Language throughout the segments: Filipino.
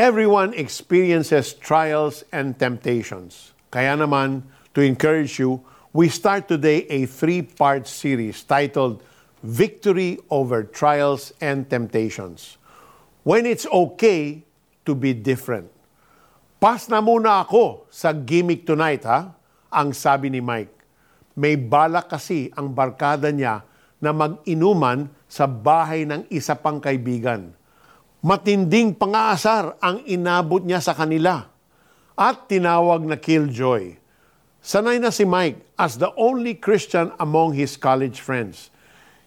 Everyone experiences trials and temptations. Kaya naman, to encourage you, we start today a three-part series titled Victory Over Trials and Temptations. When it's okay to be different. Pas na muna ako sa gimmick tonight ha, ang sabi ni Mike. May balak kasi ang barkada niya na mag-inuman sa bahay ng isa pang kaibigan matinding pangaasar ang inabot niya sa kanila at tinawag na killjoy. Sanay na si Mike as the only Christian among his college friends.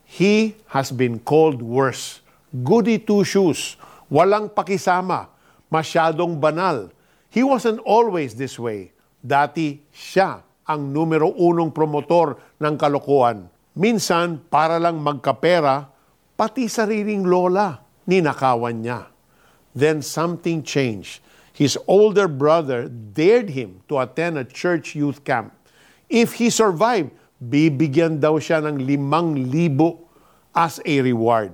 He has been called worse. Goody two shoes, walang pakisama, masyadong banal. He wasn't always this way. Dati siya ang numero unong promotor ng kalokohan. Minsan, para lang magkapera, pati sariling lola ninakawan niya. Then something changed. His older brother dared him to attend a church youth camp. If he survived, bibigyan daw siya ng limang libo as a reward.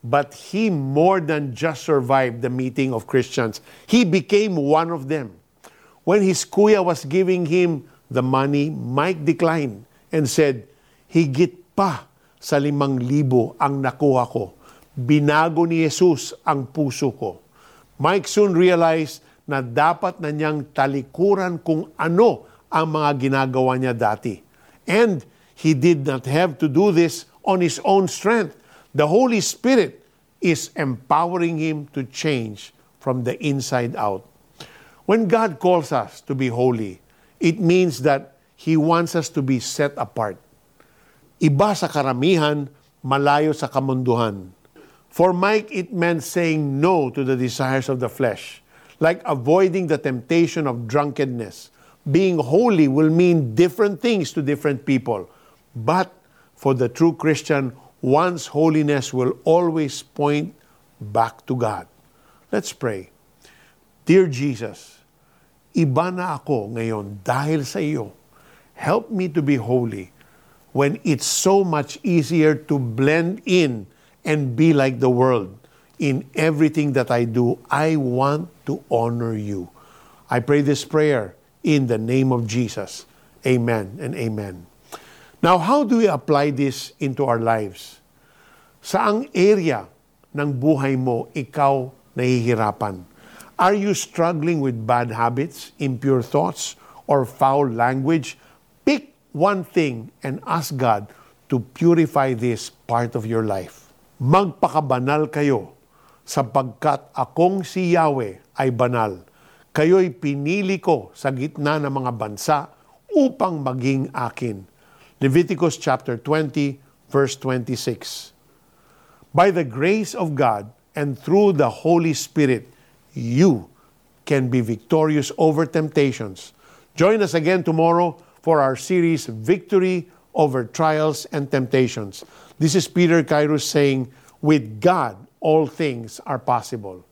But he more than just survived the meeting of Christians. He became one of them. When his kuya was giving him the money, Mike declined and said, Higit pa sa limang libo ang nakuha ko binago ni Jesus ang puso ko. Mike soon realized na dapat na niyang talikuran kung ano ang mga ginagawa niya dati. And he did not have to do this on his own strength. The Holy Spirit is empowering him to change from the inside out. When God calls us to be holy, it means that He wants us to be set apart. Iba sa karamihan, malayo sa kamunduhan. For Mike, it meant saying no to the desires of the flesh, like avoiding the temptation of drunkenness. Being holy will mean different things to different people. But for the true Christian, one's holiness will always point back to God. Let's pray. Dear Jesus, iba na ako ngayon dahil sa iyo. Help me to be holy when it's so much easier to blend in and be like the world. In everything that I do, I want to honor you. I pray this prayer in the name of Jesus. Amen and amen. Now, how do we apply this into our lives? Saang area ng buhay mo ikaw nahihirapan? Are you struggling with bad habits, impure thoughts, or foul language? Pick one thing and ask God to purify this part of your life magpakabanal kayo, sapagkat akong si Yahweh ay banal. Kayo'y pinili ko sa gitna ng mga bansa upang maging akin. Leviticus chapter 20, verse 26. By the grace of God and through the Holy Spirit, you can be victorious over temptations. Join us again tomorrow for our series Victory over Trials and Temptations. This is Peter Kairos saying, with God, all things are possible.